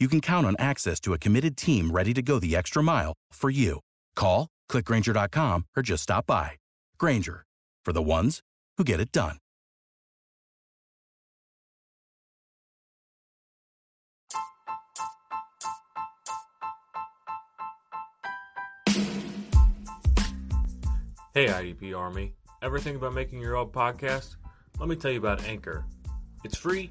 you can count on access to a committed team ready to go the extra mile for you. Call, clickgrainger.com, or just stop by. Grainger, for the ones who get it done. Hey, IDP Army. Ever think about making your own podcast? Let me tell you about Anchor. It's free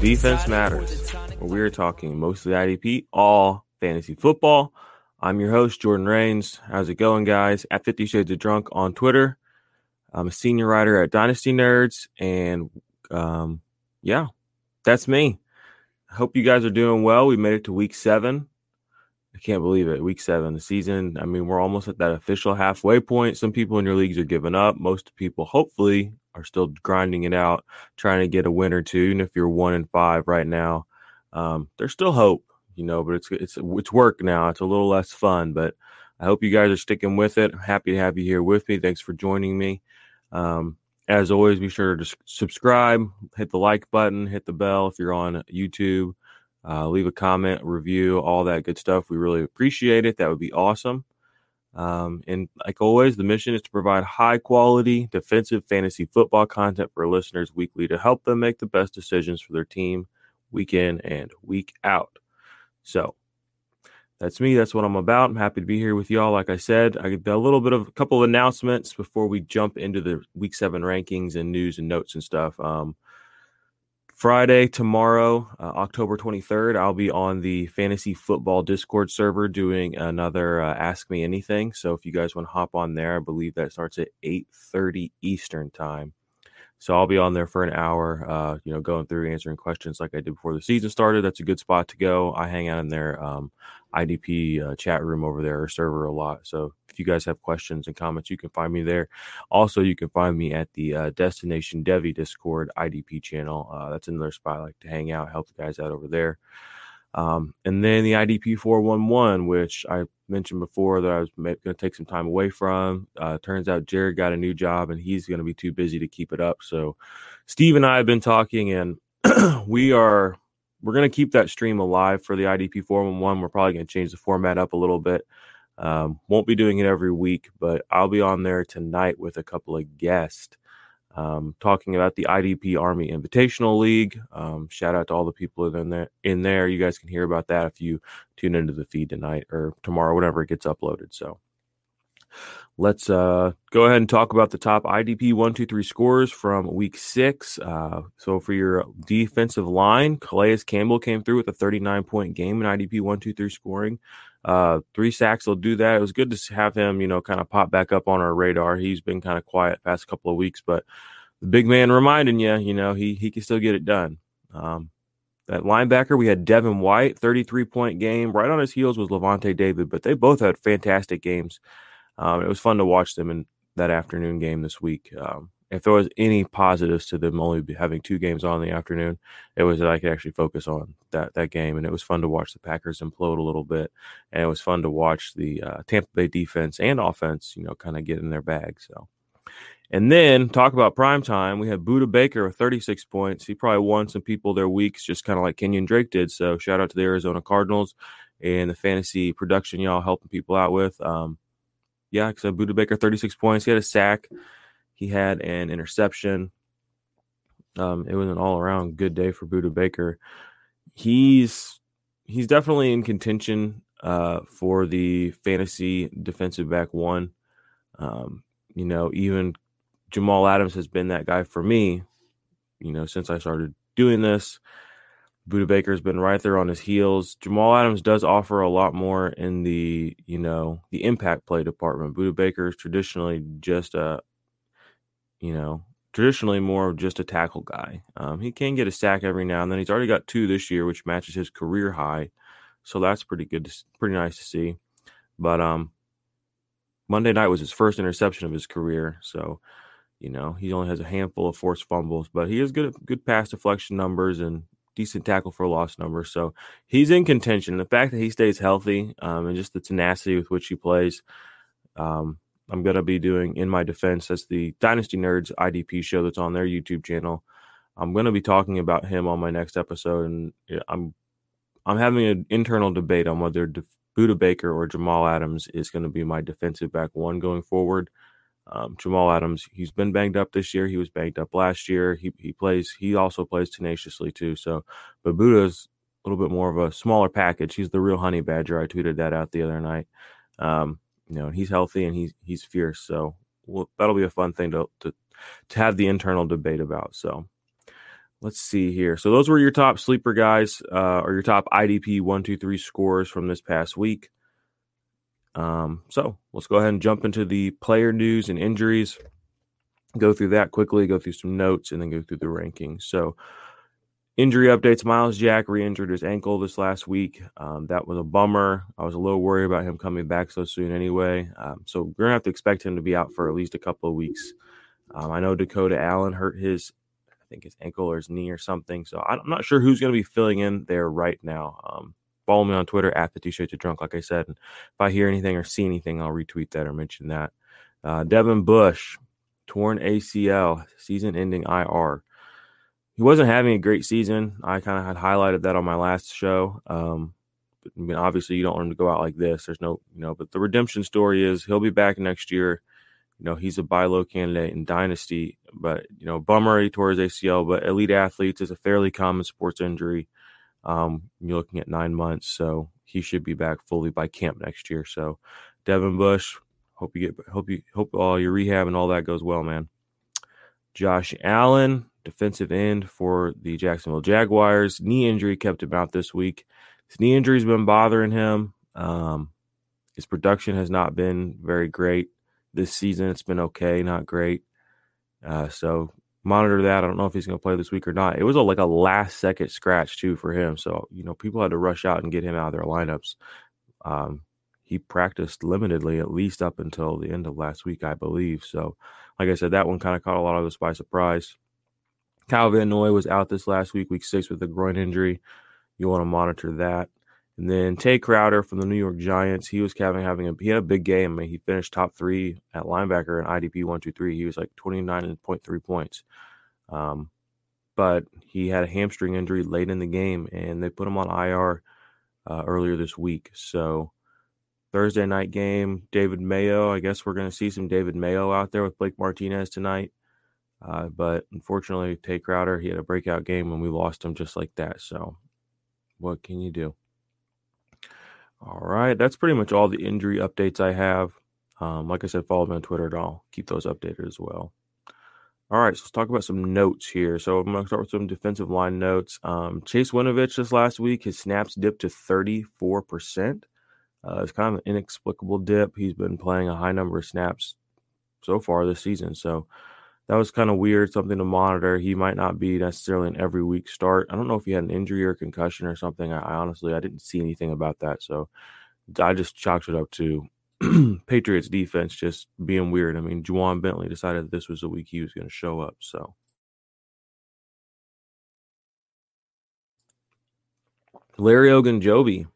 Defense Matters, where we are talking mostly IDP, all fantasy football. I'm your host, Jordan Rains. How's it going, guys? At 50 Shades of Drunk on Twitter. I'm a senior writer at Dynasty Nerds, and um, yeah, that's me. I hope you guys are doing well. We made it to week seven. I can't believe it. Week seven, the season. I mean, we're almost at that official halfway point. Some people in your leagues are giving up. Most people, hopefully, are still grinding it out, trying to get a win or two. Even if you're one and five right now, um, there's still hope, you know. But it's it's it's work now. It's a little less fun, but I hope you guys are sticking with it. I'm happy to have you here with me. Thanks for joining me. Um, as always, be sure to subscribe, hit the like button, hit the bell if you're on YouTube. Uh, leave a comment, review, all that good stuff. We really appreciate it. That would be awesome. Um, and like always, the mission is to provide high quality defensive fantasy football content for listeners weekly to help them make the best decisions for their team week in and week out. So that's me. That's what I'm about. I'm happy to be here with y'all. Like I said, I got a little bit of a couple of announcements before we jump into the week seven rankings and news and notes and stuff. Um, Friday, tomorrow, uh, October 23rd, I'll be on the Fantasy Football Discord server doing another uh, Ask Me Anything. So if you guys want to hop on there, I believe that starts at 8:30 Eastern Time. So I'll be on there for an hour, uh, you know, going through answering questions like I did before the season started. That's a good spot to go. I hang out in there um, IDP uh, chat room over there or server a lot. So if you guys have questions and comments, you can find me there. Also, you can find me at the uh, Destination Devy Discord IDP channel. Uh, that's another spot I like to hang out, help the guys out over there. Um, and then the IDP 411, which I mentioned before that I was going to take some time away from. Uh, turns out Jared got a new job and he's going to be too busy to keep it up. So Steve and I have been talking and we are we're going to keep that stream alive for the IDP 411. We're probably going to change the format up a little bit. Um, won't be doing it every week, but I'll be on there tonight with a couple of guests um, talking about the IDP Army Invitational League. Um, shout out to all the people in there. In there, you guys can hear about that if you tune into the feed tonight or tomorrow, whenever it gets uploaded. So let's uh, go ahead and talk about the top IDP one, two, three scores from Week Six. Uh, so for your defensive line, Calais Campbell came through with a 39 point game in IDP one, two, three scoring. Uh, three sacks will do that. It was good to have him, you know, kind of pop back up on our radar. He's been kind of quiet past couple of weeks, but the big man reminding you, you know, he he can still get it done. Um, that linebacker, we had Devin White, 33 point game. Right on his heels was Lavonte David, but they both had fantastic games. Um, it was fun to watch them in that afternoon game this week. Um, if there was any positives to them only having two games on in the afternoon, it was that I could actually focus on that that game, and it was fun to watch the Packers implode a little bit, and it was fun to watch the uh, Tampa Bay defense and offense, you know, kind of get in their bag. So, and then talk about prime time. We had Budda Baker with 36 points. He probably won some people their weeks, just kind of like Kenyon Drake did. So shout out to the Arizona Cardinals and the fantasy production y'all helping people out with. Um, yeah, so Budda Baker 36 points. He had a sack. He had an interception. Um, it was an all around good day for Budda Baker. He's he's definitely in contention uh, for the fantasy defensive back one. Um, you know, even Jamal Adams has been that guy for me. You know, since I started doing this, Budda Baker's been right there on his heels. Jamal Adams does offer a lot more in the, you know, the impact play department. Budda Baker is traditionally just a, you know, traditionally more of just a tackle guy. Um, he can get a sack every now and then. He's already got two this year, which matches his career high. So that's pretty good, to, pretty nice to see. But um, Monday night was his first interception of his career. So, you know, he only has a handful of forced fumbles, but he has good good pass deflection numbers and decent tackle for loss number. So he's in contention. The fact that he stays healthy um, and just the tenacity with which he plays, um, I'm going to be doing in my defense. That's the Dynasty Nerds IDP show that's on their YouTube channel. I'm going to be talking about him on my next episode, and I'm I'm having an internal debate on whether De- Budda Baker or Jamal Adams is going to be my defensive back one going forward. Um, Jamal Adams, he's been banged up this year. He was banged up last year. He he plays. He also plays tenaciously too. So, but Budda's a little bit more of a smaller package. He's the real honey badger. I tweeted that out the other night. Um, you know, he's healthy and he's he's fierce. So we'll, that'll be a fun thing to, to to have the internal debate about. So let's see here. So those were your top sleeper guys, uh, or your top IDP one, two, three scores from this past week. Um, so let's go ahead and jump into the player news and injuries. Go through that quickly, go through some notes, and then go through the rankings. So Injury updates Myles Jack re injured his ankle this last week. Um, that was a bummer. I was a little worried about him coming back so soon anyway. Um, so we're going to have to expect him to be out for at least a couple of weeks. Um, I know Dakota Allen hurt his, I think his ankle or his knee or something. So I'm not sure who's going to be filling in there right now. Um, follow me on Twitter at the T-shirt drunk, like I said. And if I hear anything or see anything, I'll retweet that or mention that. Uh, Devin Bush, torn ACL, season ending IR he wasn't having a great season. I kind of had highlighted that on my last show. Um, I mean, obviously, you don't want him to go out like this. There's no, you know, but the redemption story is he'll be back next year. You know, he's a buy low candidate in Dynasty, but, you know, bummer he tore his ACL, but elite athletes is a fairly common sports injury. Um, you're looking at nine months, so he should be back fully by camp next year. So, Devin Bush, hope you get, hope you, hope all your rehab and all that goes well, man. Josh Allen, defensive end for the Jacksonville Jaguars. Knee injury kept him out this week. His knee injury's been bothering him. Um, his production has not been very great this season. It's been okay, not great. Uh, so monitor that. I don't know if he's going to play this week or not. It was a, like a last second scratch too for him. So you know, people had to rush out and get him out of their lineups. Um, he practiced limitedly at least up until the end of last week, I believe. So, like I said, that one kind of caught a lot of us by surprise. Kyle Van Noy was out this last week, week six, with a groin injury. You want to monitor that. And then Tae Crowder from the New York Giants, he was having having a he had a big game. I mean, he finished top three at linebacker in IDP one two three. He was like twenty nine point three points. Um, but he had a hamstring injury late in the game, and they put him on IR uh, earlier this week. So Thursday night game, David Mayo. I guess we're going to see some David Mayo out there with Blake Martinez tonight. Uh, but unfortunately, Tae Crowder, he had a breakout game and we lost him just like that. So, what can you do? All right, that's pretty much all the injury updates I have. Um, like I said, follow me on Twitter and I'll keep those updated as well. All right, so let's talk about some notes here. So I'm going to start with some defensive line notes. Um, Chase Winovich this last week, his snaps dipped to 34%. Uh, it's kind of an inexplicable dip. He's been playing a high number of snaps so far this season. So that was kind of weird, something to monitor. He might not be necessarily an every week start. I don't know if he had an injury or concussion or something. I, I honestly I didn't see anything about that. So I just chalked it up to Patriots defense just being weird. I mean, Ja'Whaun Bentley decided this was the week he was going to show up. So Larry Ogunjobi.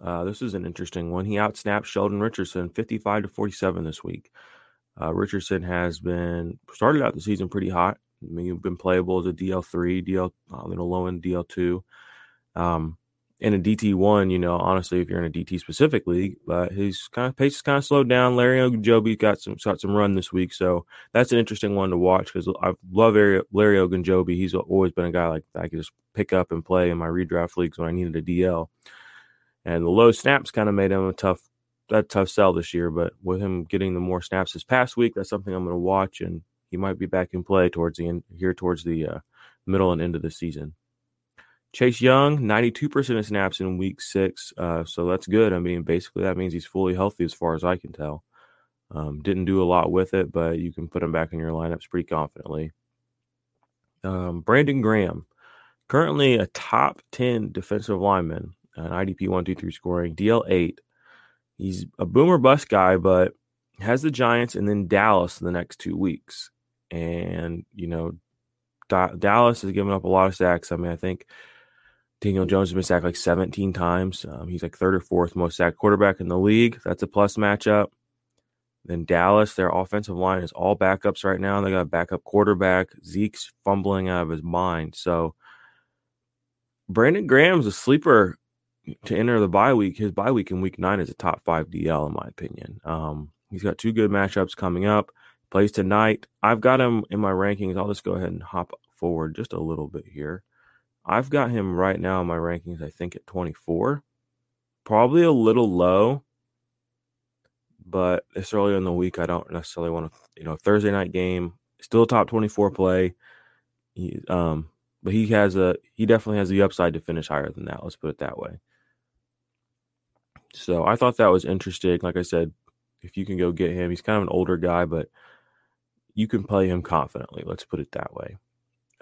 Uh, this is an interesting one. He outsnapped Sheldon Richardson 55 to 47 this week. Uh, Richardson has been started out the season pretty hot. I mean, you've been playable as a DL3, DL, uh, you know, low end DL2. Um, in a DT one, you know, honestly, if you're in a DT specific league, but his kind of pace is kind of slowed down. Larry Ogunjobi got some got some run this week, so that's an interesting one to watch because I love Larry, Larry Ogunjobi. He's always been a guy like I could just pick up and play in my redraft leagues when I needed a DL. And the low snaps kind of made him a tough that tough sell this year. But with him getting the more snaps this past week, that's something I'm going to watch, and he might be back in play towards the end here towards the uh, middle and end of the season. Chase Young, 92% of snaps in week six. Uh, so that's good. I mean, basically, that means he's fully healthy as far as I can tell. Um, didn't do a lot with it, but you can put him back in your lineups pretty confidently. Um, Brandon Graham, currently a top 10 defensive lineman, an IDP 123 scoring, DL8. He's a boomer bust guy, but has the Giants and then Dallas in the next two weeks. And, you know, D- Dallas has given up a lot of sacks. I mean, I think Daniel Jones has been sacked like 17 times. Um, he's like third or fourth most sacked quarterback in the league. That's a plus matchup. Then Dallas, their offensive line is all backups right now. They got a backup quarterback. Zeke's fumbling out of his mind. So Brandon Graham's a sleeper to enter the bye week. His bye week in week nine is a top five DL, in my opinion. Um, he's got two good matchups coming up. Plays tonight. I've got him in my rankings. I'll just go ahead and hop forward just a little bit here. I've got him right now in my rankings, I think at 24. Probably a little low, but it's early in the week. I don't necessarily want to, you know, Thursday night game, still top 24 play. He, um, but he has a, he definitely has the upside to finish higher than that. Let's put it that way. So I thought that was interesting. Like I said, if you can go get him, he's kind of an older guy, but you can play him confidently. Let's put it that way.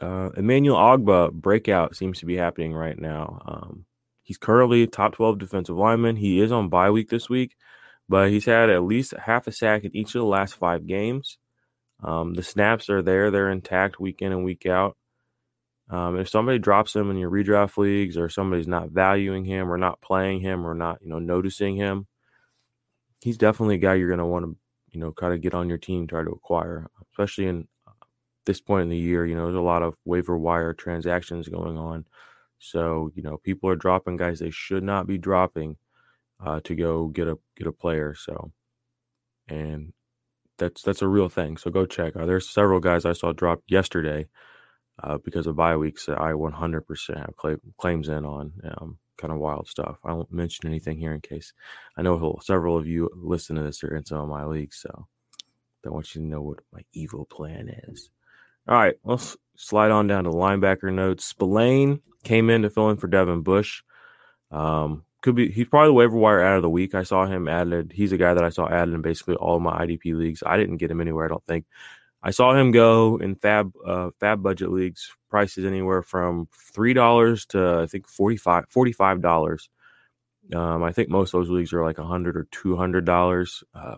Uh, Emmanuel Ogbah breakout seems to be happening right now. Um, he's currently top 12 defensive lineman. He is on bye week this week, but he's had at least half a sack in each of the last five games. Um, the snaps are there, they're intact week in and week out. Um, if somebody drops him in your redraft leagues or somebody's not valuing him or not playing him or not, you know, noticing him, he's definitely a guy you're going to want to, you know, kind of get on your team, try to acquire, especially in this point in the year, you know, there's a lot of waiver wire transactions going on. So, you know, people are dropping guys they should not be dropping uh, to go get a get a player. So, and that's that's a real thing. So go check. Uh, there's several guys I saw drop yesterday uh, because of bye weeks that I 100% have cl- claims in on. Um, kind of wild stuff. I won't mention anything here in case I know several of you listen to this are in some of my leagues. So, I want you to know what my evil plan is. All right, let's slide on down to linebacker notes. Spillane came in to fill in for Devin Bush. Um, could be he's probably the waiver wire out of the week. I saw him added. He's a guy that I saw added in basically all my IDP leagues. I didn't get him anywhere. I don't think. I saw him go in FAAB uh, FAAB budget leagues. Prices anywhere from three dollars to I think 45 dollars. Um, I think most of those leagues are like a hundred or two hundred dollars. Uh,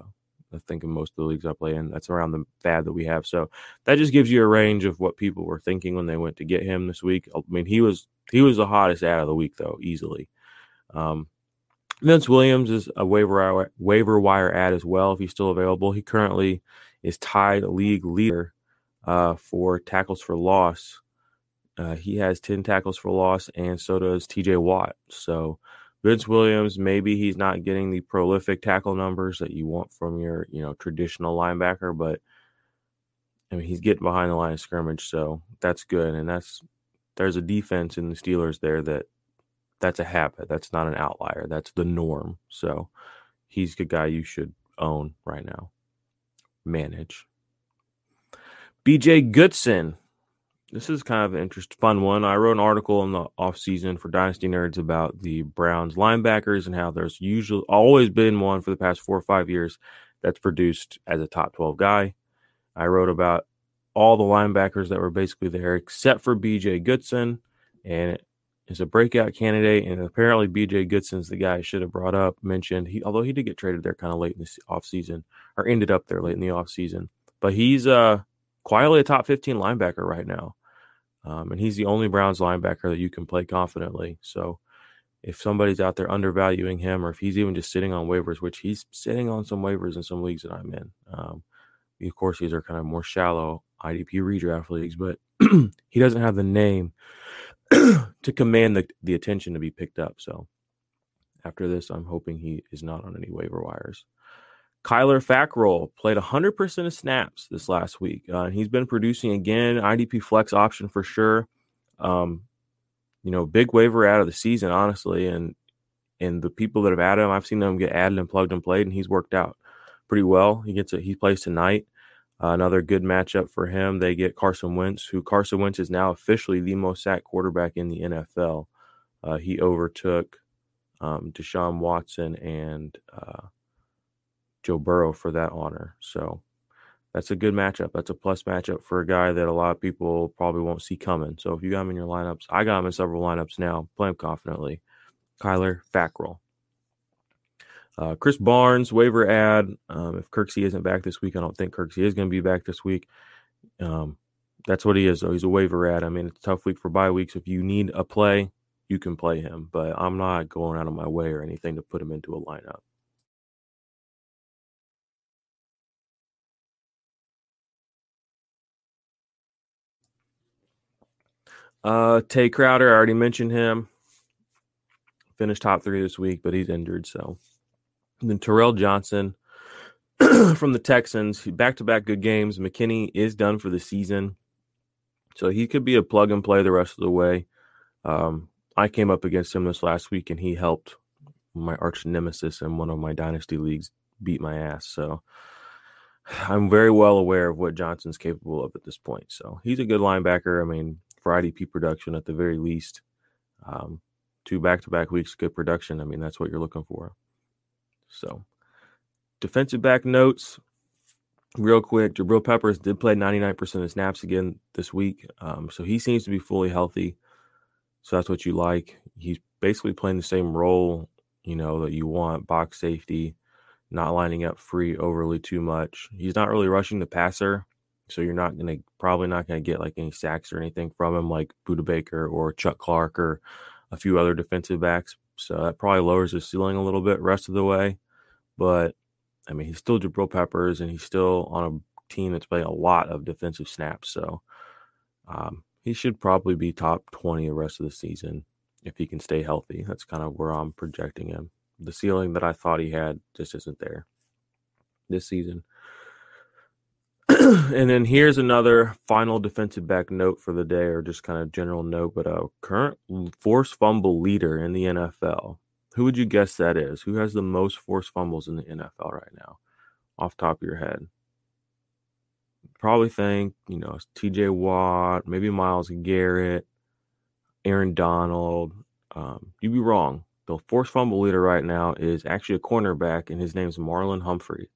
I think in most of the leagues I play in, that's around the FAAB that we have. So that just gives you a range of what people were thinking when they went to get him this week. I mean, he was he was the hottest ad of the week though, easily. Um, Vince Williams is a waiver waiver wire ad as well if he's still available. He currently is tied league leader uh, for tackles for loss. Uh, he has ten tackles for loss, and so does T.J. Watt. So Vince Williams, maybe he's not getting the prolific tackle numbers that you want from your, you know, traditional linebacker, but I mean, he's getting behind the line of scrimmage, so that's good. And that's there's a defense in the Steelers there that that's a habit. That's not an outlier. That's the norm. So he's the guy you should own right now. Manage. BJ Goodson this is kind of an interesting, fun one. I wrote an article in the off season for Dynasty Nerds about the Browns linebackers and how there's usually always been one for the past four or five years that's produced as a top 12 guy. I wrote about all the linebackers that were basically there except for BJ Goodson, and is a breakout candidate. And apparently, BJ Goodson's the guy I should have brought up, mentioned. He, although he did get traded there kind of late in the off season, or ended up there late in the off season, but he's uh quietly a top 15 linebacker right now. Um, and he's the only Browns linebacker that you can play confidently. So if somebody's out there undervaluing him, or if he's even just sitting on waivers, which he's sitting on some waivers in some leagues that I'm in, um, of course, these are kind of more shallow IDP redraft leagues, but he doesn't have the name to command the, the attention to be picked up. So after this, I'm hoping he is not on any waiver wires. Kyler Fackrell played 100% of snaps this last week. Uh, he's been producing again, IDP flex option for sure. Um, you know, big waiver out of the season, honestly. And and the people that have added him, I've seen them get added and plugged and played, and he's worked out pretty well. He gets a, he plays tonight. Uh, another good matchup for him. They get Carson Wentz, who Carson Wentz is now officially the most sacked quarterback in the NFL. Uh, he overtook um, Deshaun Watson and uh, Joe Burrow for that honor. So that's a good matchup. That's a plus matchup for a guy that a lot of people probably won't see coming. So if you got him in your lineups, I got him in several lineups now. Play him confidently. Kyler Fackrell. Uh, Krys Barnes waiver ad. Um, if Kirksey isn't back this week, I don't think Kirksey is going to be back this week. Um, that's what he is, though. He's a waiver ad. I mean, it's a tough week for bye weeks. If you need a play, you can play him, but I'm not going out of my way or anything to put him into a lineup. Uh, Tae Crowder, I already mentioned him. Finished top three this week, but he's injured. So and then Terrell Johnson from the Texans, back to back good games. McKinney is done for the season. So he could be a plug and play the rest of the way. Um, I came up against him this last week and he helped my arch nemesis in one of my dynasty leagues beat my ass. So I'm very well aware of what Johnson's capable of at this point. So he's a good linebacker. I mean, for IDP production at the very least. Um, two back to back weeks, good production. I mean, that's what you're looking for. So, defensive back notes, real quick. Jabril Peppers did play 99% of snaps again this week. Um, so he seems to be fully healthy. So that's what you like. He's basically playing the same role, you know, that you want box safety, not lining up free overly too much. He's not really rushing the passer. So you're not going to probably not going to get like any sacks or anything from him, like Budda Baker or Chuck Clark or a few other defensive backs. So that probably lowers his ceiling a little bit rest of the way. But I mean, he's still Jabril Peppers and he's still on a team that's playing a lot of defensive snaps. So um, he should probably be top 20 the rest of the season if he can stay healthy. That's kind of where I'm projecting him. The ceiling that I thought he had just isn't there this season. and then here's another final defensive back note for the day, or just kind of general note, but a current force fumble leader in the NFL. Who would you guess that is? Who has the most force fumbles in the NFL right now, off top of your head? Probably think, you know, TJ Watt, maybe Myles Garrett, Aaron Donald. Um, you'd be wrong. The force fumble leader right now is actually a cornerback, and his name is Marlon Humphrey.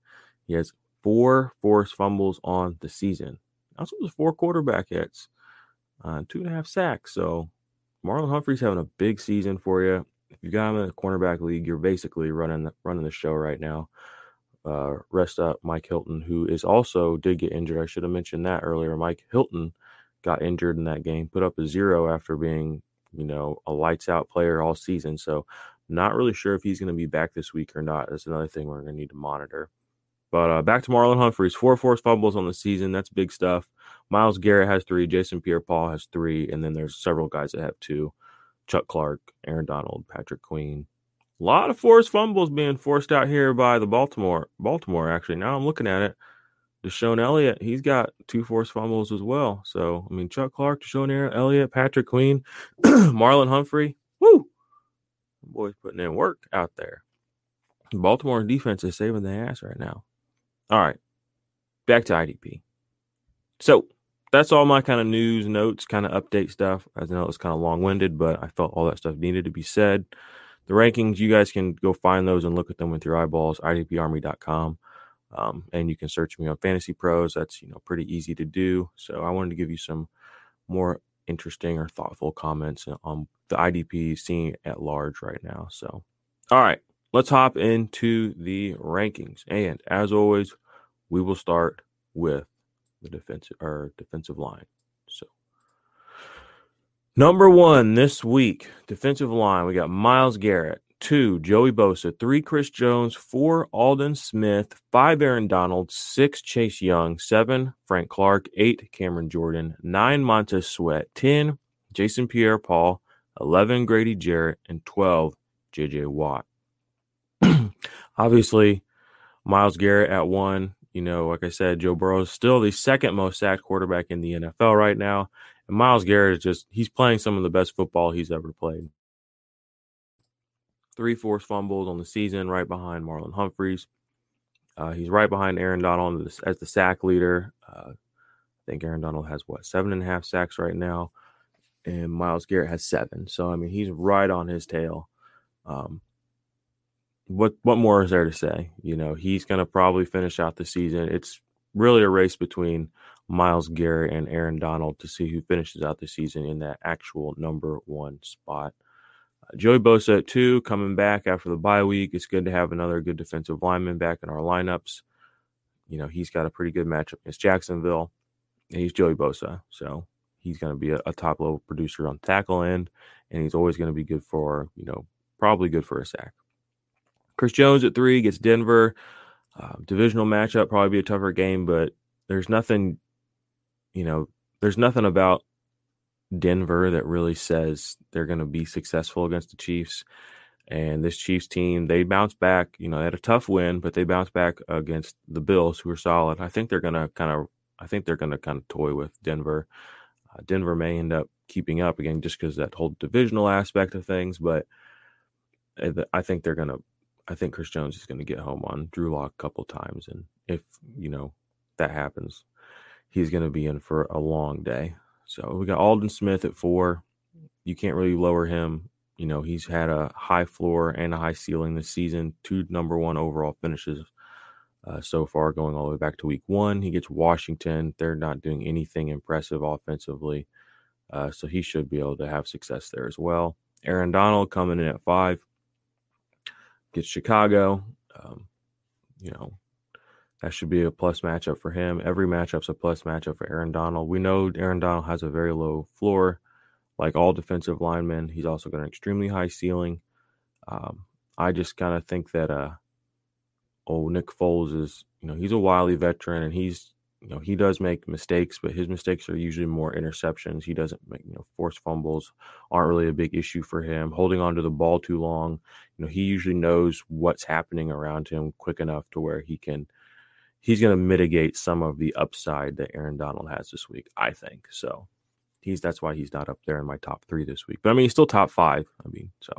He has four forced fumbles on the season. Also, was four quarterback hits, uh, two and a half sacks. So Marlon Humphrey's having a big season for you. If you got him in a cornerback league, you're basically running the, running the show right now. Uh, rest up Mike Hilton, who is also did get injured. I should have mentioned that earlier. Mike Hilton got injured in that game, put up a zero after being, you know, a lights out player all season. So, not really sure if he's going to be back this week or not. That's another thing we're going to need to monitor. But uh, back to Marlon Humphreys, four forced fumbles on the season. That's big stuff. Myles Garrett has three. Jason Pierre-Paul has three, and then there's several guys that have two. Chuck Clark, Aaron Donald, Patrick Queen. A lot of forced fumbles being forced out here by the Baltimore. Baltimore, actually. Now I'm looking at it. DeShon Elliott, he's got two forced fumbles as well. So, I mean, Chuck Clark, DeShon Elliott, Patrick Queen, Marlon Humphrey. Woo! Boys putting in work out there. Baltimore defense is saving the ass right now. All right. Back to IDP. So that's all my kind of news notes, kind of update stuff. I know it was kind of long winded, but I felt all that stuff needed to be said. The rankings, you guys can go find those and look at them with your eyeballs, idparmy.com. Um, and you can search me on Fantasy Pros. That's you know pretty easy to do. So I wanted to give you some more interesting or thoughtful comments on the IDP scene at large right now. So, all right, let's hop into the rankings. And as always, we will start with the defensive or defensive line. So, number one this week, defensive line, we got Myles Garrett, two, Joey Bosa, three, Chris Jones, four, Aldon Smith, five, Aaron Donald, six, Chase Young, seven, Frank Clark, eight, Cameron Jordan, nine, Montez Sweat, 10, Jason Pierre Paul, 11, Grady Jarrett, and 12, JJ Watt. Obviously, Myles Garrett at one. You know, like I said, Joe Burrow is still the second most sacked quarterback in the NFL right now. And Myles Garrett is just, he's playing some of the best football he's ever played three forced fumbles on the season, right behind Marlon Humphreys. Uh, he's right behind Aaron Donald as the sack leader. Uh, I think Aaron Donald has what seven and a half sacks right now, and Miles Garrett has seven. So I mean, he's right on his tail. Um, what what more is there to say? You know, he's going to probably finish out the season. It's really a race between Myles Garrett and Aaron Donald to see who finishes out the season in that actual number one spot. Uh, Joey Bosa at two, coming back after the bye week. It's good to have another good defensive lineman back in our lineups. You know, he's got a pretty good matchup against Jacksonville, and he's Joey Bosa. So he's going to be a, a, top level producer on tackle end, and he's always going to be good for, you know, probably good for a sack. Chris Jones at three gets Denver. Uh, divisional matchup, probably be a tougher game, but there's nothing, you know, there's nothing about Denver that really says they're going to be successful against the Chiefs. And this Chiefs team, they bounced back. You know, they had a tough win, but they bounced back against the Bills, who are solid. I think they're going to kind of, I think they're going to kind of toy with Denver. Uh, Denver may end up keeping up again just because that whole divisional aspect of things, but I think they're going to. I think Chris Jones is going to get home on Drew Lock a couple times, and if you know that happens, he's going to be in for a long day. So we got Aldon Smith at four. You can't really lower him. You know, he's had a high floor and a high ceiling this season, two number one overall finishes uh, so far, going all the way back to week one. He gets Washington. They're not doing anything impressive offensively. Uh, so he should be able to have success there as well. Aaron Donald coming in at five gets Chicago. Um, you know, that should be a plus matchup for him. Every matchup's a plus matchup for Aaron Donald. We know Aaron Donald has a very low floor, like all defensive linemen. He's also got an extremely high ceiling. Um, I just kind of think that uh, oh Nick Foles is you know he's a wily veteran and he's you know he does make mistakes, but his mistakes are usually more interceptions. He doesn't make you know forced fumbles aren't really a big issue for him. Holding on to the ball too long, you know he usually knows what's happening around him quick enough to where he can he's going to mitigate some of the upside that Aaron Donald has this week, I think. So he's that's why he's not up there in my top three this week. But I mean, he's still top five. I mean, so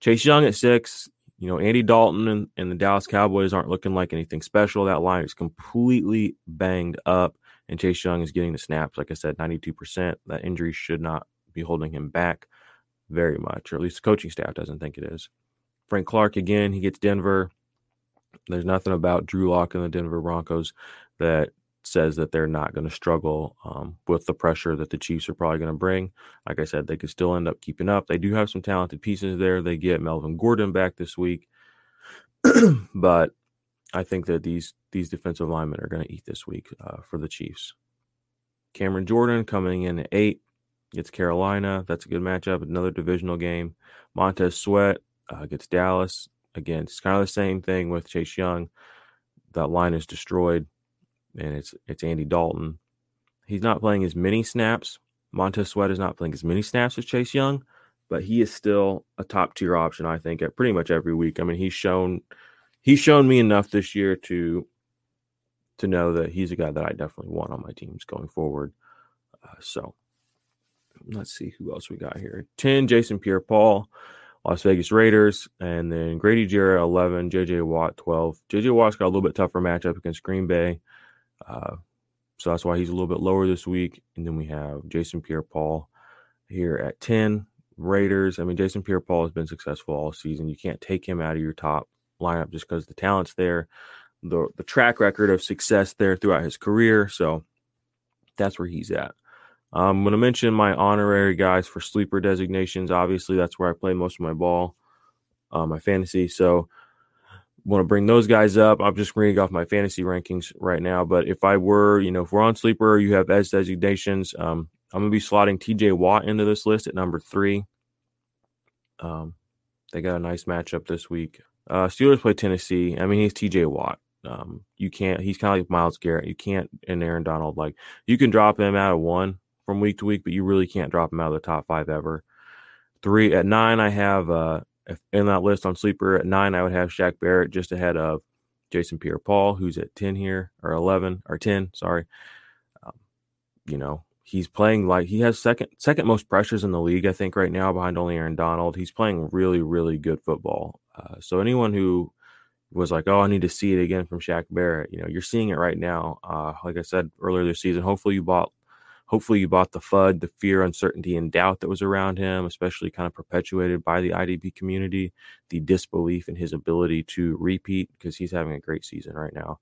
Chase Young at six. You know, Andy Dalton and, and the Dallas Cowboys aren't looking like anything special. That line is completely banged up, and Chase Young is getting the snaps. Like I said, 92%. That injury should not be holding him back very much, or at least the coaching staff doesn't think it is. Frank Clark again, he gets Denver. There's nothing about Drew Lock and the Denver Broncos that says that they're not going to struggle um, with the pressure that the Chiefs are probably going to bring. Like I said, they could still end up keeping up. They do have some talented pieces there. They get Melvin Gordon back this week, but I think that these these defensive linemen are going to eat this week uh, for the Chiefs. Cameron Jordan coming in at eight gets Carolina. That's a good matchup. Another divisional game. Montez Sweat uh, gets Dallas again, it's kind of the same thing with Chase Young. That line is destroyed, and it's it's Andy Dalton. He's not playing as many snaps. Montez Sweat is not playing as many snaps as Chase Young, but he is still a top tier option, I think, at pretty much every week. I mean, he's shown he's shown me enough this year to to know that he's a guy that I definitely want on my teams going forward. Uh, so let's see who else we got here. 10, Jason Pierre Paul. Las Vegas Raiders, and then Grady Jarrett 11, JJ Watt 12. JJ Watt's got a little bit tougher matchup against Green Bay. Uh, So that's why he's a little bit lower this week. And then we have Jason Pierre Paul here at 10. Raiders. I mean, Jason Pierre Paul has been successful all season. You can't take him out of your top lineup just because the talent's there, the the track record of success there throughout his career. So that's where he's at. I'm going to mention my honorary guys for sleeper designations. Obviously, that's where I play most of my ball, uh, my fantasy. So want to bring those guys up. I'm just reading off my fantasy rankings right now. But if I were, you know, if we're on sleeper, you have as designations. Um, I'm going to be slotting TJ Watt into this list at number three. Um, they got a nice matchup this week. Uh, Steelers play Tennessee. I mean, he's TJ Watt. Um, you can't. He's kind of like Myles Garrett. You can't. And Aaron Donald. Like you can drop him out of one from week to week, but you really can't drop him out of the top five ever. Three at nine, I have uh, in that list on sleeper at nine, I would have Shaq Barrett just ahead of Jason Pierre-Paul, who's at ten here or eleven or ten. Sorry. Um, you know, he's playing like he has second second most pressures in the league, I think, right now behind only Aaron Donald. He's playing really, really good football. Uh, so anyone who was like, "Oh, I need to see it again from Shaq Barrett," you know, you're seeing it right now. Uh, like I said earlier this season, hopefully you bought, hopefully you bought the FUD, the fear, uncertainty, and doubt that was around him, especially kind of perpetuated by the IDP community, the disbelief in his ability to repeat because he's having a great season right now.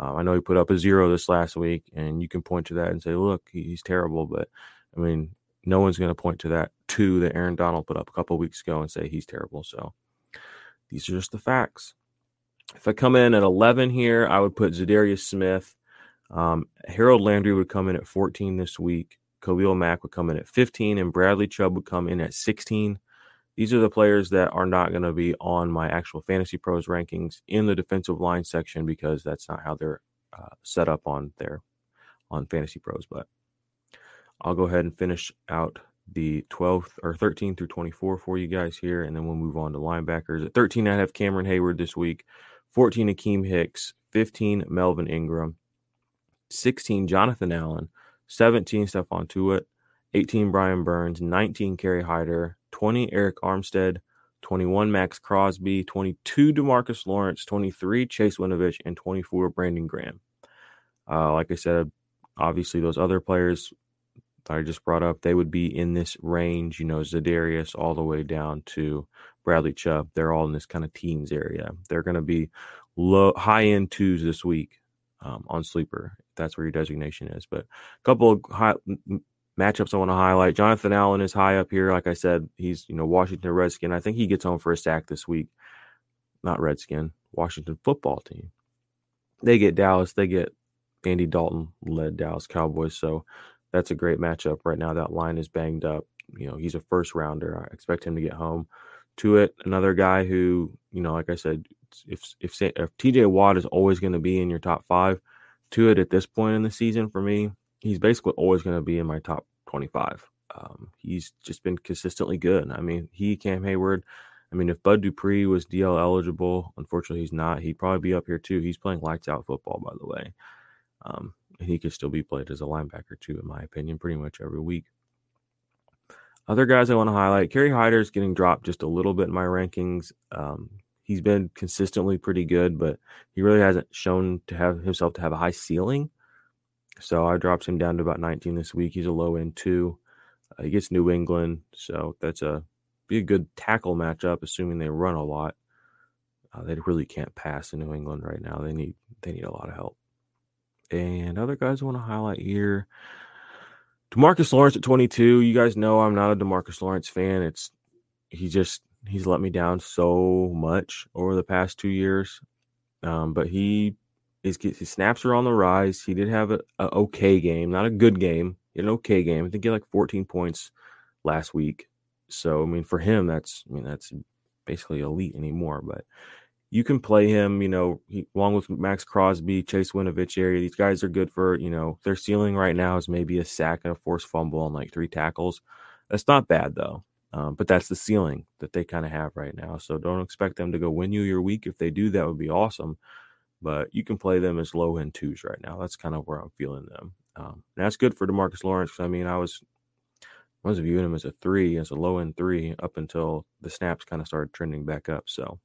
Um, I know he put up a zero this last week, and you can point to that and say, "Look, he's terrible." But I mean, no one's going to point to that two that Aaron Donald put up a couple weeks ago and say he's terrible. So these are just the facts. If I come in at 11 here, I would put Za'Darius Smith. Um, Harold Landry would come in at 14 this week. Khalil Mack would come in at 15, and Bradley Chubb would come in at 16. These are the players that are not going to be on my actual Fantasy Pros rankings in the defensive line section because that's not how they're uh, set up on their on Fantasy Pros. But I'll go ahead and finish out the 12th or 13 through 24 for you guys here, and then we'll move on to linebackers. At 13, I have Cameron Heyward this week, 14, Akiem Hicks, 15, Melvin Ingram, 16, Jonathan Allen, 17, Stephon Tuitt, 18, Brian Burns, 19, Kerry Hyder, 20 Arik Armstead, 21 Maxx Crosby, 22 Demarcus Lawrence, 23 Chase Winovich, and 24 Brandon Graham. Uh, like I said, obviously those other players I just brought up, they would be in this range, you know, Za'Darius all the way down to Bradley Chubb. They're all in this kind of teens area. They're going to be low, high end twos this week um, on sleeper. That's where your designation is. But a couple of high, matchups I want to highlight. Jonathan Allen is high up here. Like I said, he's you know Washington Redskin. I think he gets home for a sack this week. Not Redskin, Washington football team. They get Dallas. They get Andy Dalton led Dallas Cowboys. So that's a great matchup right now. That line is banged up. You know, he's a first rounder. I expect him to get home. to it. another guy who, you know, like I said, if if if TJ Watt is always going to be in your top five, Tuitt at this point in the season for me, he's basically always going to be in my top 25. Um, he's just been consistently good. I mean, he, Cam Heyward, I mean, if Bud Dupree was DL eligible, unfortunately he's not. He'd probably be up here too. He's playing lights out football, by the way. Um, he could still be played as a linebacker too, in my opinion, pretty much every week. Other guys I want to highlight: Kerry Hyder is getting dropped just a little bit in my rankings. Um, he's been consistently pretty good, but he really hasn't shown to have himself to have a high ceiling. So I dropped him down to about 19 this week. He's a low end two. Uh, he gets New England, so that's a be a good tackle matchup, assuming they run a lot. Uh, they really can't pass in New England right now. They need they need a lot of help. And other guys I want to highlight here. Demarcus Lawrence at 22. You guys know I'm not a Demarcus Lawrence fan. It's he just he's let me down so much over the past two years. Um, but he his, his snaps are on the rise. He did have a, a okay game, not a good game, an okay game. I think he had like 14 points last week. So I mean, for him, that's I mean that's basically elite anymore. But you can play him, you know, he, along with Maxx Crosby, Chase Winovich area. These guys are good for, you know, their ceiling right now is maybe a sack and a forced fumble and like three tackles. That's not bad though. Um, but that's the ceiling that they kind of have right now. So don't expect them to go win you your week. If they do, that would be awesome but you can play them as low end twos right now. That's kind of where I'm feeling them. Um, and that's good for Demarcus Lawrence. I mean, I was I was viewing him as a three, as a low end three, up until the snaps kind of started trending back up. So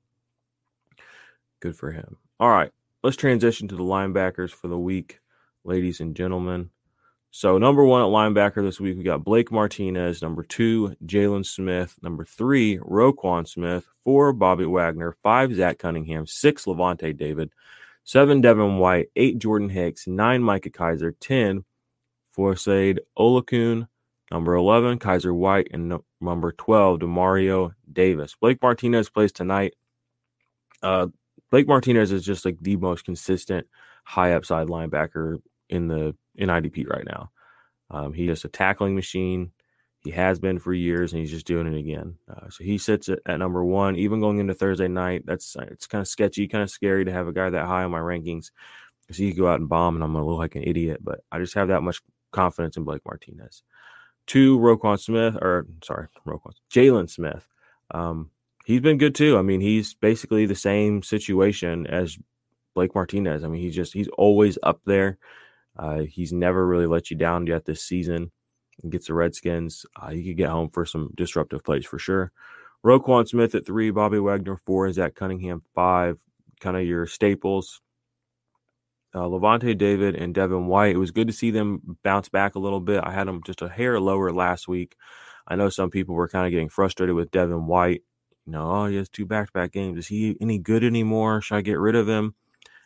good for him. All right, let's transition to the linebackers for the week. ladies and gentlemen. So, number one at linebacker this week, we got Blake Martinez. Number two, Jaylon Smith. Number three, Roquan Smith. Four, Bobby Wagner. Five, Zach Cunningham. Six, Lavonte David. Seven, Devin White. Eight, Jordan Hicks. Nine, Micah Kiser. Ten, Foyesade Oluokun. Number 11, Kyzir White. And no, number 12, Demario Davis. Blake Martinez plays tonight. Uh, Blake Martinez is just like the most consistent high upside linebacker in the in IDP right now. Um, he's just a tackling machine. He has been for years, and he's just doing it again. Uh, so he sits at, at, number one, even going into Thursday night. That's it's kind of sketchy, kind of scary to have a guy that high on my rankings because he could go out and bomb, and I'm gonna look like an idiot. But I just have that much confidence in Blake Martinez. Two, Roquan Smith, or sorry, Roquan Jaylon Smith. Um, he's been good too. I mean, he's basically the same situation as Blake Martinez. I mean, he's just he's always up there. Uh, he's never really let you down yet this season. He gets the Redskins. Uh, he could get home for some disruptive plays for sure. Roquan Smith at three, Bobby Wagner four, Zach Cunningham five, kind of your staples. Uh, Lavonte David and Devin White. It was good to see them bounce back a little bit. I had them just a hair lower last week. I know some people were kind of getting frustrated with Devin White. You know, oh, he has two back to back games. Is he any good anymore? Should I get rid of him?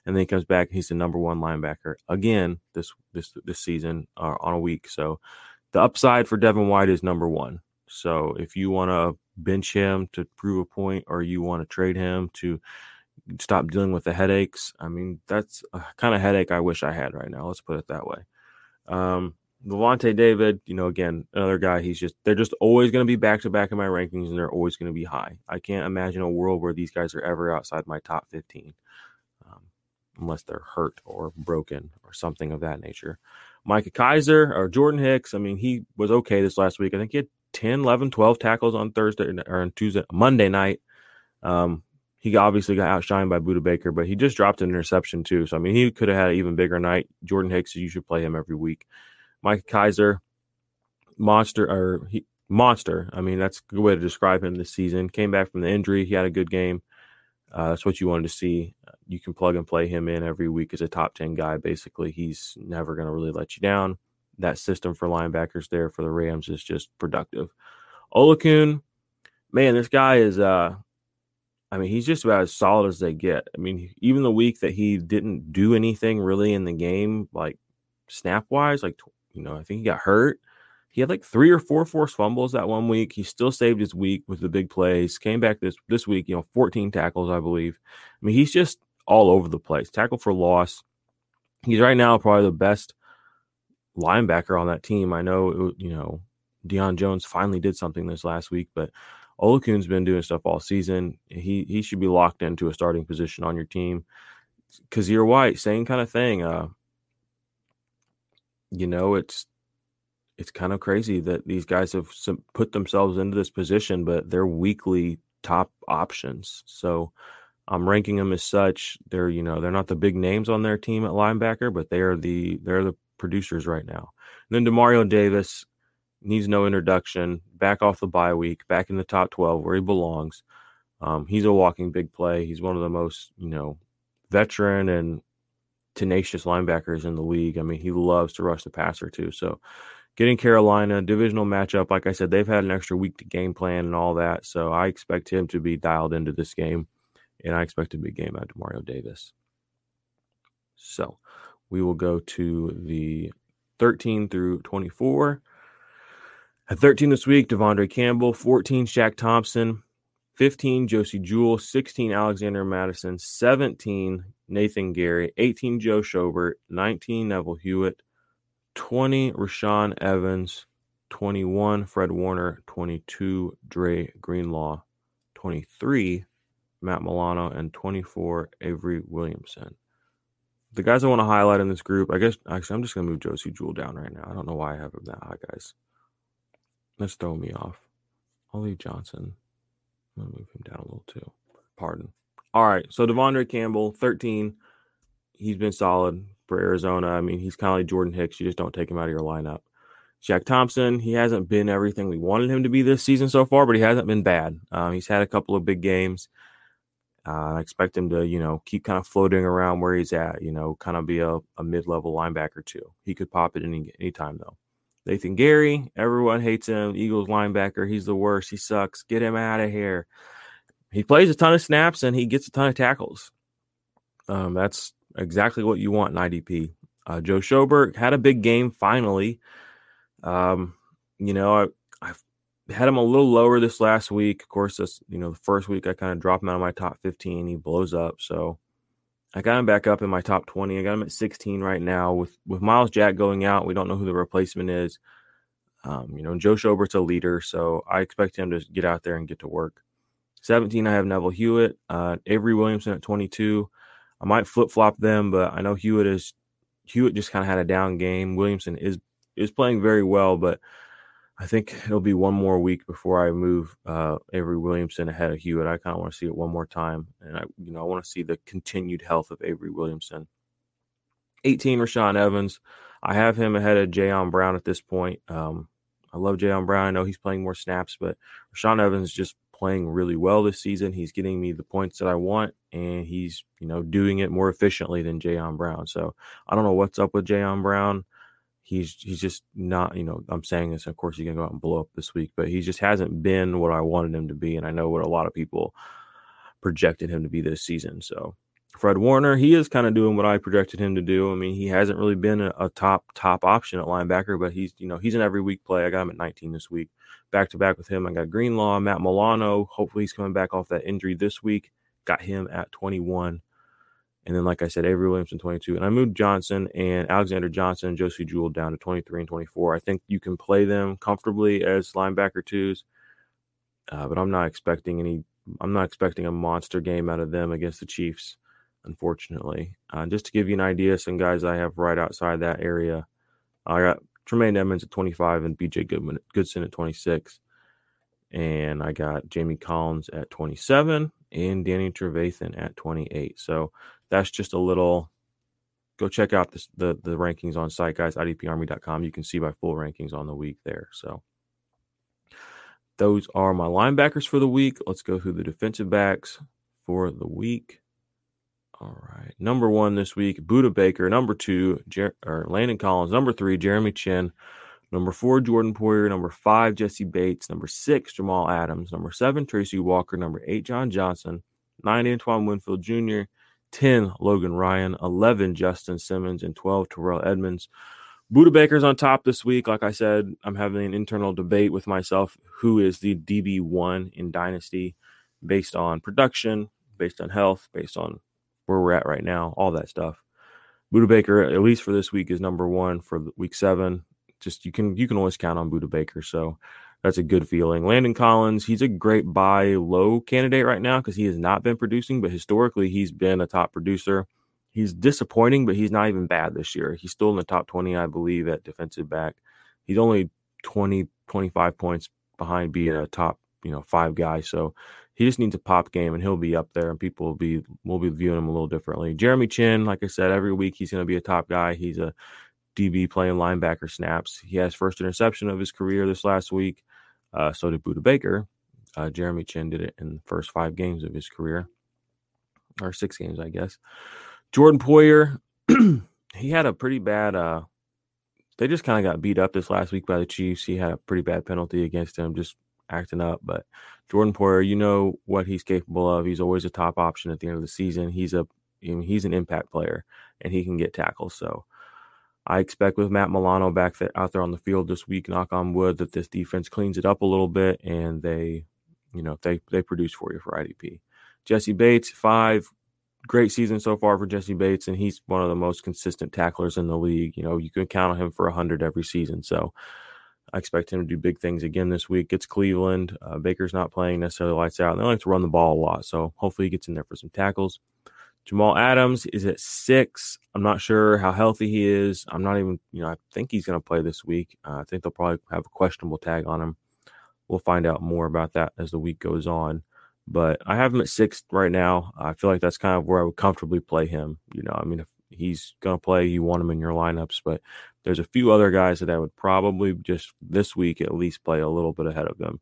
And then he comes back. He's the number one linebacker again this this this season uh, on a week. So the upside for Devin White is number one. So if you want to bench him to prove a point, or you want to trade him to stop dealing with the headaches, I mean that's a kind of headache I wish I had right now. Let's put it that way. Um, Lavonte David, you know, again, another guy. He's just they're just always going to be back to back in my rankings, and they're always going to be high. I can't imagine a world where these guys are ever outside my top fifteen unless they're hurt or broken or something of that nature. Micah Kiser or Jordan Hicks, I mean, he was okay this last week. I think he had 10, 11, 12 tackles on Thursday or on Tuesday, Monday night. Um, he obviously got outshined by Budda Baker, but he just dropped an interception too. So I mean, he could have had an even bigger night. Jordan Hicks, you should play him every week. Micah Kiser, monster or he, monster. I mean, that's a good way to describe him this season. Came back from the injury. He had a good game. Uh, that's what you wanted to see you can plug and play him in every week as a top 10 guy. Basically, he's never going to really let you down. That system for linebackers there for the Rams is just productive. Oluokun, man, this guy is, uh, I mean, he's just about as solid as they get. I mean, even the week that he didn't do anything really in the game, like snap wise, like, you know, I think he got hurt. He had like three or four forced fumbles that one week. He still saved his week with the big plays. Came back this this week, you know, 14 tackles, I believe. I mean, he's just all over the place. Tackle for loss. He's right now probably the best linebacker on that team. I know, you know, Deion Jones finally did something this last week, but Oluokun's been doing stuff all season. He he should be locked into a starting position on your team. Kyzir White, same kind of thing. Uh, you know, it's it's kind of crazy that these guys have put themselves into this position, but they're weekly top options. So I'm ranking them as such. They're you know they're not the big names on their team at linebacker, but they are the they're the producers right now. And then Demario Davis needs no introduction. Back off the bye week, back in the top 12 where he belongs. Um, he's a walking big play. He's one of the most you know veteran and tenacious linebackers in the league. I mean, he loves to rush the passer too. So getting Carolina divisional matchup, like I said, they've had an extra week to game plan and all that. So I expect him to be dialed into this game and I expect a big game out of Mario Davis. So we will go to the 13 through 24. At 13 this week, De'Vondre Campbell, 14, Shaq Thompson, 15, Josey Jewell, 16, Alexander Madison, 17, Nathan Gerry, 18, Joe Schobert, 19, Neville Hewitt, 20, Rashaan Evans, 21, Fred Warner, 22, Dre Greenlaw, 23, Matt Milano, and 24, Avery Williamson. The guys I want to highlight in this group, I guess, actually, I'm just going to move Josey Jewell down right now. I don't know why I have him that high, guys. Let's throw me off. I'll leave Johnson. I'm going to move him down a little too. Pardon. All right. So De'Vondre Campbell, 13. He's been solid for Arizona. I mean, he's kind of like Jordan Hicks. You just don't take him out of your lineup. Shaq Thompson, he hasn't been everything we wanted him to be this season so far, but he hasn't been bad. Um, he's had a couple of big games. Uh, I expect him to, you know, keep kind of floating around where he's at, you know, kind of be a, a mid level linebacker too. He could pop it any anytime though. Nathan Gerry, everyone hates him. Eagles linebacker, he's the worst. He sucks. Get him out of here. He plays a ton of snaps and he gets a ton of tackles. Um, that's exactly what you want in IDP. Uh, Joe Schobert had a big game finally. Um, you know, I, I've had him a little lower this last week. Of course, this you know the first week I kind of dropped him out of my top 15. He blows up, so I got him back up in my top 20. I got him at 16 right now. With with Myles Jack going out, we don't know who the replacement is. Um, you know, Joe Schobert's a leader, so I expect him to get out there and get to work. 17, I have Neville Hewitt, uh, Avery Williamson at 22. I might flip flop them, but I know Hewitt is Hewitt just kind of had a down game. Williamson is is playing very well, but I think it'll be one more week before I move uh, Avery Williamson ahead of Hewitt. I kind of want to see it one more time, and I, you know, I want to see the continued health of Avery Williamson. 18, Rashaan Evans. I have him ahead of Jayon Brown at this point. Um, I love Jayon Brown. I know he's playing more snaps, but Rashaan Evans just playing really well this season. He's getting me the points that I want, and he's you know doing it more efficiently than Jayon Brown. So I don't know what's up with Jayon Brown. He's he's just not you know I'm saying this. Of course, he's gonna go out and blow up this week, but he just hasn't been what I wanted him to be, and I know what a lot of people projected him to be this season. So Fred Warner, he is kind of doing what I projected him to do. I mean, he hasn't really been a, a, top top option at linebacker, but he's you know he's an every week play. I got him at 19 this week, back to back with him. I got Greenlaw, Matt Milano. Hopefully, he's coming back off that injury this week. Got him at 21, and then like I said, Avery Williamson 22, and I moved Johnson and Alexander Johnson and Josey Jewell down to 23 and 24. I think you can play them comfortably as linebacker twos, uh, but I'm not expecting any. I'm not expecting a monster game out of them against the Chiefs unfortunately. Uh, just to give you an idea, some guys I have right outside that area. I got Tremaine Edmunds at 25 and BJ Goodman, Goodson at 26. And I got Jamie Collins at 27 and Danny Trevathan at 28. So that's just a little. Go check out the the rankings on site, guys. IDPArmy.com. You can see my full rankings on the week there. So those are my linebackers for the week. Let's go through the defensive backs for the week. All right. Number one this week, Budda Baker. Number two, Jer- or Landon Collins. Number three, Jeremy Chinn. Number four, Jordan Poyer. Number five, Jessie Bates. Number six, Jamal Adams. Number seven, Tracy Walker. Number eight, John Johnson. Nine, Antoine Winfield Jr. 10, Logan Ryan. 11, Justin Simmons. And 12, Terrell Edmunds. Budda Baker's on top this week. Like I said, I'm having an internal debate with myself who is the DB1 in Dynasty based on production, based on health, based on where we're at right now, all that stuff. Budda Baker, at least for this week, is number one for week seven. Just you can you can always count on Budda Baker, so that's a good feeling. Landon Collins, he's a great buy low candidate right now because he has not been producing, but historically he's been a top producer. He's disappointing, but he's not even bad this year. He's still in the top 20, I believe, at defensive back. He's only 20, 25 points behind being a top, you know, five guy. So he just needs a pop game and he'll be up there and people will be will be viewing him a little differently. Jeremy Chinn, like I said, every week he's going to be a top guy. He's a DB playing linebacker snaps. He has first interception of his career this last week. Uh, so did Budda Baker. Uh, Jeremy Chinn did it in the first five games of his career, or six games, I guess. Jordan Poyer, he had a pretty bad. Uh, they just kind of got beat up this last week by the Chiefs. He had a pretty bad penalty against him, just acting up. But Jordan Poyer, you know what he's capable of. He's always a top option at the end of the season. He's a he's an impact player and he can get tackles. So I expect with Matt Milano back out there on the field this week, knock on wood, that this defense cleans it up a little bit and they, you know, they they produce for you for IDP. Jessie Bates, five, great season so far for Jessie Bates, and he's one of the most consistent tacklers in the league. You know, you can count on him for hundred every season. So I expect him to do big things again this week. It's Cleveland. Uh, Baker's not playing necessarily lights out. They like to run the ball a lot. So hopefully he gets in there for some tackles. Jamal Adams is at six. I'm not sure how healthy he is. I'm not even, you know, I think he's going to play this week. Uh, I think they'll probably have a questionable tag on him. We'll find out more about that as the week goes on. But I have him at six right now. I feel like that's kind of where I would comfortably play him. You know, I mean, if he's going to play, you want him in your lineups. But there's a few other guys that I would probably just this week at least play a little bit ahead of them.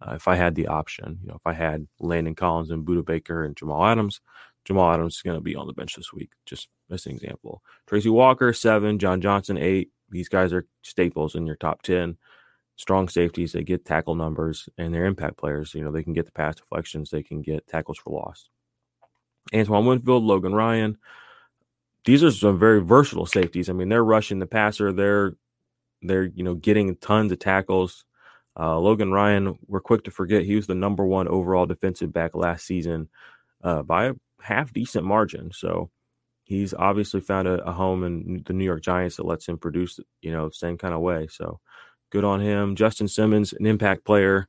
uh, if I had the option. You know, if I had Landon Collins and Budda Baker and Jamal Adams, Jamal Adams is going to be on the bench this week, just as an example. Tracy Walker, seven. John Johnson, eight. These guys are staples in your top 10. Strong safeties. They get tackle numbers and they're impact players. You know, they can get the pass deflections, they can get tackles for loss. Antoine Winfield, Logan Ryan. These are some very versatile safeties. I mean, they're rushing the passer. They're they're you know getting tons of tackles. Uh, Logan Ryan, we're quick to forget he was the number one overall defensive back last season uh, by a half decent margin. So he's obviously found a, a, home in the New York Giants that lets him produce, you know, same kind of way. So good on him. Justin Simmons, an impact player.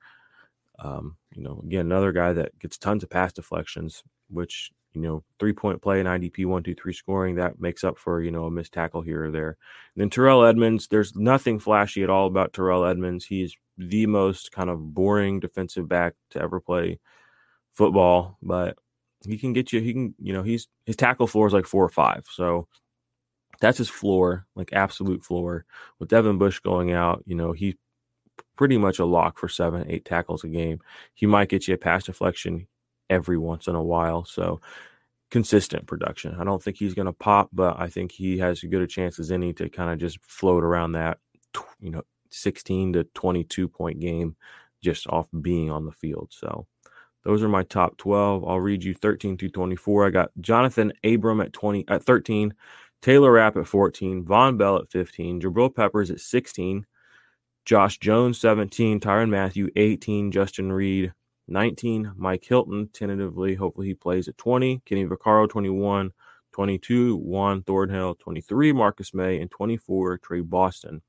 Um, you know, again, another guy that gets tons of pass deflections, which you know, three point play and IDP one, two, three scoring, that makes up for, you know, a missed tackle here or there. And then Terrell Edmunds, there's nothing flashy at all about Terrell Edmunds. He's the most kind of boring defensive back to ever play football, but he can get you, he can, you know, he's his tackle floor is like four or five. So that's his floor, like absolute floor. With Devin Bush going out, you know, he's pretty much a lock for seven, eight tackles a game. He might get you a pass deflection every once in a while. So consistent production. I don't think he's going to pop, but I think he has as good a chance as any to kind of just float around that, you know, 16 to 22 point game just off being on the field. So those are my top 12. I'll read you 13 to 24. I got Jonathan Abram at 20 at 13, Taylor Rapp at 14, Vonn Bell at 15, Jabril Peppers at 16, Josh Jones 17, Tyrann Mathieu 18, Justin Reid 19. Mike Hilton, tentatively, hopefully he plays at 20. Kenny Vaccaro, 21. 22. Juan Thornhill, 23. Marcus Maye, and 24. Tre Boston.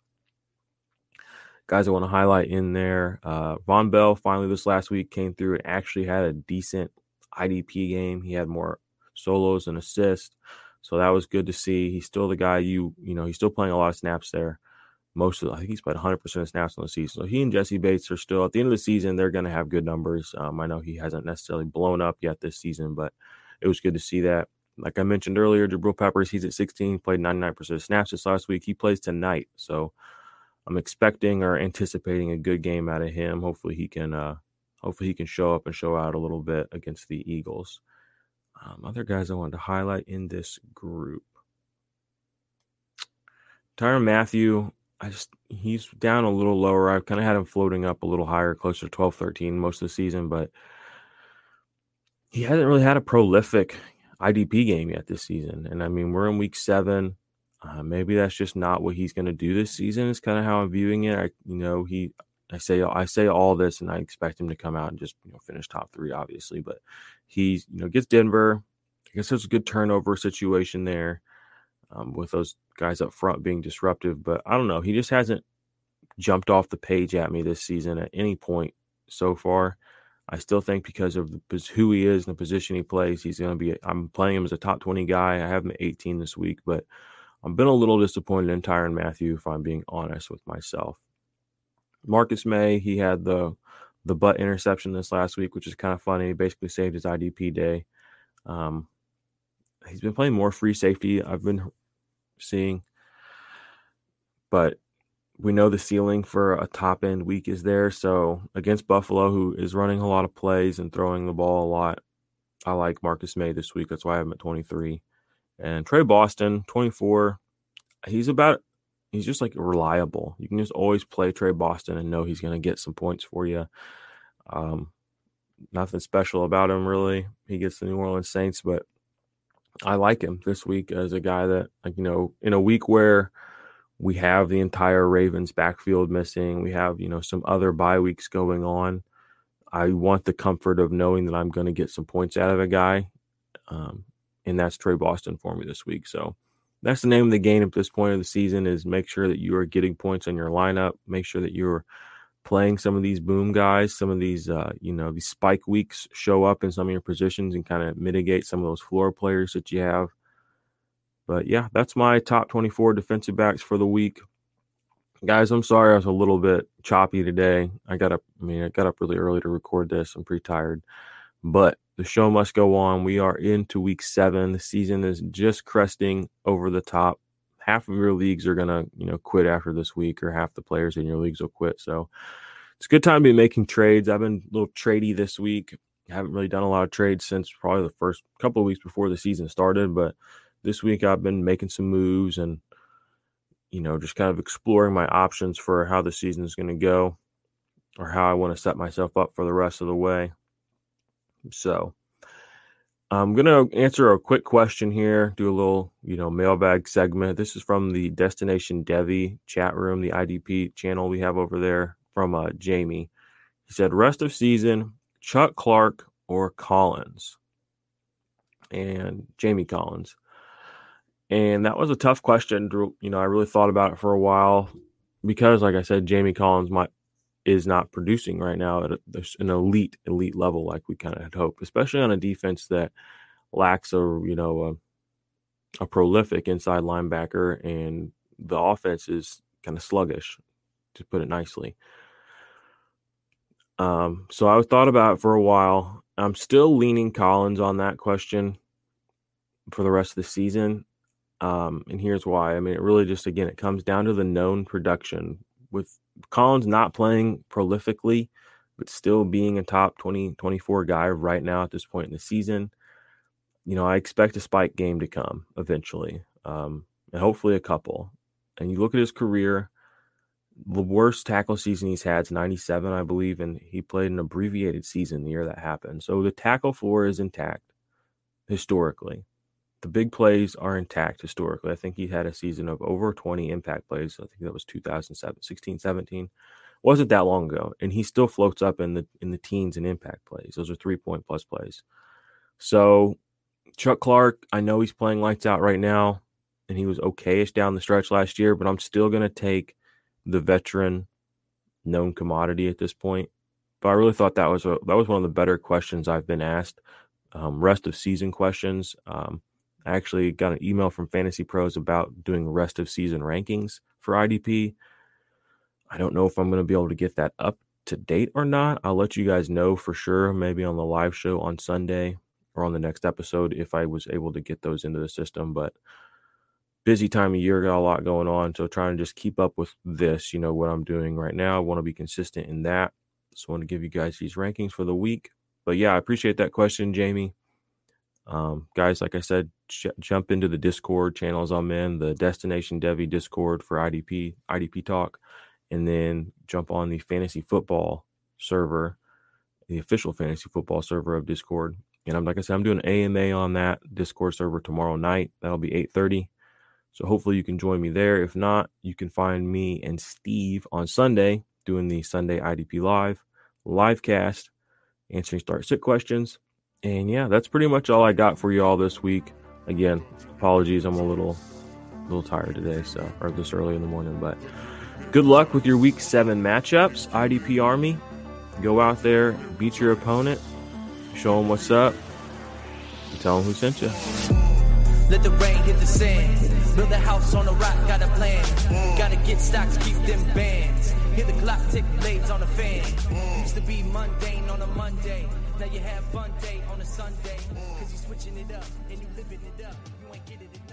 Guys, I want to highlight in there. Uh, Vonn Bell finally this last week came through and actually had a decent IDP game. He had more solos and assists. So that was good to see. He's still the guy you, you know, he's still playing a lot of snaps there most of, I think he's played 100% of snaps on the season. So he and Jessie Bates are still at the end of the season. They're going to have good numbers. Um, I know he hasn't necessarily blown up yet this season, but it was good to see that. Like I mentioned earlier, Jabril Peppers, he's at 16, played 99% of snaps this last week. He plays tonight. So I'm expecting or anticipating a good game out of him. Hopefully he can, uh, hopefully he can show up and show out a little bit against the Eagles. Um, other guys I wanted to highlight in this group. Tyrann Mathieu, I just he's down a little lower. I've kind of had him floating up a little higher, closer to 12, 13 most of the season, but he hasn't really had a prolific IDP game yet this season. And I mean, we're in week seven. Uh, maybe that's just not what he's going to do this season. Is kind of how I'm viewing it. I, you know, he, I say, I say all this, and I expect him to come out and just you know finish top three, obviously. But he's, you know, gets Denver. I guess there's a good turnover situation there um, with those guys up front being disruptive. But I don't know. He just hasn't jumped off the page at me this season at any point so far. I still think because of the, who he is and the position he plays, he's going to be. I'm playing him as a top 20 guy. I have him at 18 this week, but I've been a little disappointed in Tyrann Mathieu, if I'm being honest with myself. Marcus Maye, he had the the butt interception this last week, which is kind of funny. He basically saved his IDP day. Um, he's been playing more free safety. I've been seeing. But we know the ceiling for a top end week is there. So against Buffalo, who is running a lot of plays and throwing the ball a lot, I like Marcus Maye this week. That's why I have him at 23. And Tre Boston, 24. He's about, he's just like reliable. You can just always play Tre Boston and know he's going to get some points for you. Um, nothing special about him, really. He gets the New Orleans Saints, but I like him this week as a guy that, like, you know, in a week where we have the entire Ravens backfield missing, we have, you know, some other bye weeks going on. I want the comfort of knowing that I'm going to get some points out of a guy. Um, and that's Tre Boston for me this week. So that's the name of the game at this point of the season is make sure that you are getting points on your lineup. Make sure that you're playing some of these boom guys, some of these, uh, you know, these spike weeks show up in some of your positions and kind of mitigate some of those floor players that you have. But yeah, that's my top 24 defensive backs for the week. Guys, I'm sorry I was a little bit choppy today. I got up, I mean, I got up really early to record this. I'm pretty tired, but the show must go on. We are into week seven. The season is just cresting over the top half of your leagues are gonna you know quit after this week, or half the players in your leagues will quit. So it's a good time to be making trades. I've been a little tradey this week. I haven't really done a lot of trades since probably the first couple of weeks before the season started, but this week I've been making some moves and you know just kind of exploring my options for how the season is going to go or how I want to set myself up for the rest of the way. So, I'm going to answer a quick question here, do a little, you know, mailbag segment. This is from the Destination Devy chat room, the IDP channel we have over there from uh, Jamie. He said, rest of season, Chuck Clark or Collins? And Jamie Collins. And that was a tough question. Drew, you know, I really thought about it for a while because, like I said, Jamie Collins might is not producing right now at a, an elite elite level like we kind of had hoped, especially on a defense that lacks a you know a, a prolific inside linebacker and the offense is kind of sluggish, to put it nicely. Um, so I thought about it for a while. I'm still leaning Collins on that question for the rest of the season. Um, and here's why. I mean, it really just again it comes down to the known production with Collins not playing prolifically, but still being a top 20, 24 guy right now at this point in the season. You know, I expect a spike game to come eventually, um, and hopefully a couple. And you look at his career, the worst tackle season he's had is 97, I believe, and he played an abbreviated season the year that happened. So the tackle floor is intact historically the big plays are intact historically. I think he had a season of over 20 impact plays. I think that was 2007, 16, 17. Wasn't that long ago. And he still floats up in the in the teens and impact plays. Those are three point plus plays. So Chuck Clark, I know he's playing lights out right now, and he was okayish down the stretch last year, but I'm still gonna take the veteran known commodity at this point. But I really thought that was a that was one of the better questions I've been asked. Um, rest of season questions. Um, I actually got an email from Fantasy Pros about doing rest of season rankings for IDP. I don't know if I'm going to be able to get that up to date or not. I'll let you guys know for sure, maybe on the live show on Sunday or on the next episode if I was able to get those into the system. But busy time of year, got a lot going on. So trying to just keep up with this, you know, what I'm doing right now. I want to be consistent in that. So I want to give you guys these rankings for the week. But yeah, I appreciate that question, Jamie. Um, guys, like I said, j- jump into the Discord channels I'm in, the Destination Devy Discord for IDP, IDP Talk, and then jump on the fantasy football server, the official fantasy football server of Discord. And I'm like I said, I'm doing AMA on that Discord server tomorrow night. That'll be 8:30. So hopefully you can join me there. If not, you can find me and Steve on Sunday doing the Sunday IDP Live live cast, answering start sit questions. And yeah, that's pretty much all I got for you all this week. Again, apologies, I'm a little little tired today, so or this early in the morning, but good luck with your week seven matchups. IDP Army. Go out there, beat your opponent, show them what's up, tell them who sent you. Let the rain hit the sand. Build a house on rock, got a plan. Gotta get stocks, keep them bands. Hear the clock tick, blades on fan. Used to be mundane on a Monday. Now you have fun day on a Sunday. Cause you switching it up and you living it up. You ain't getting enough.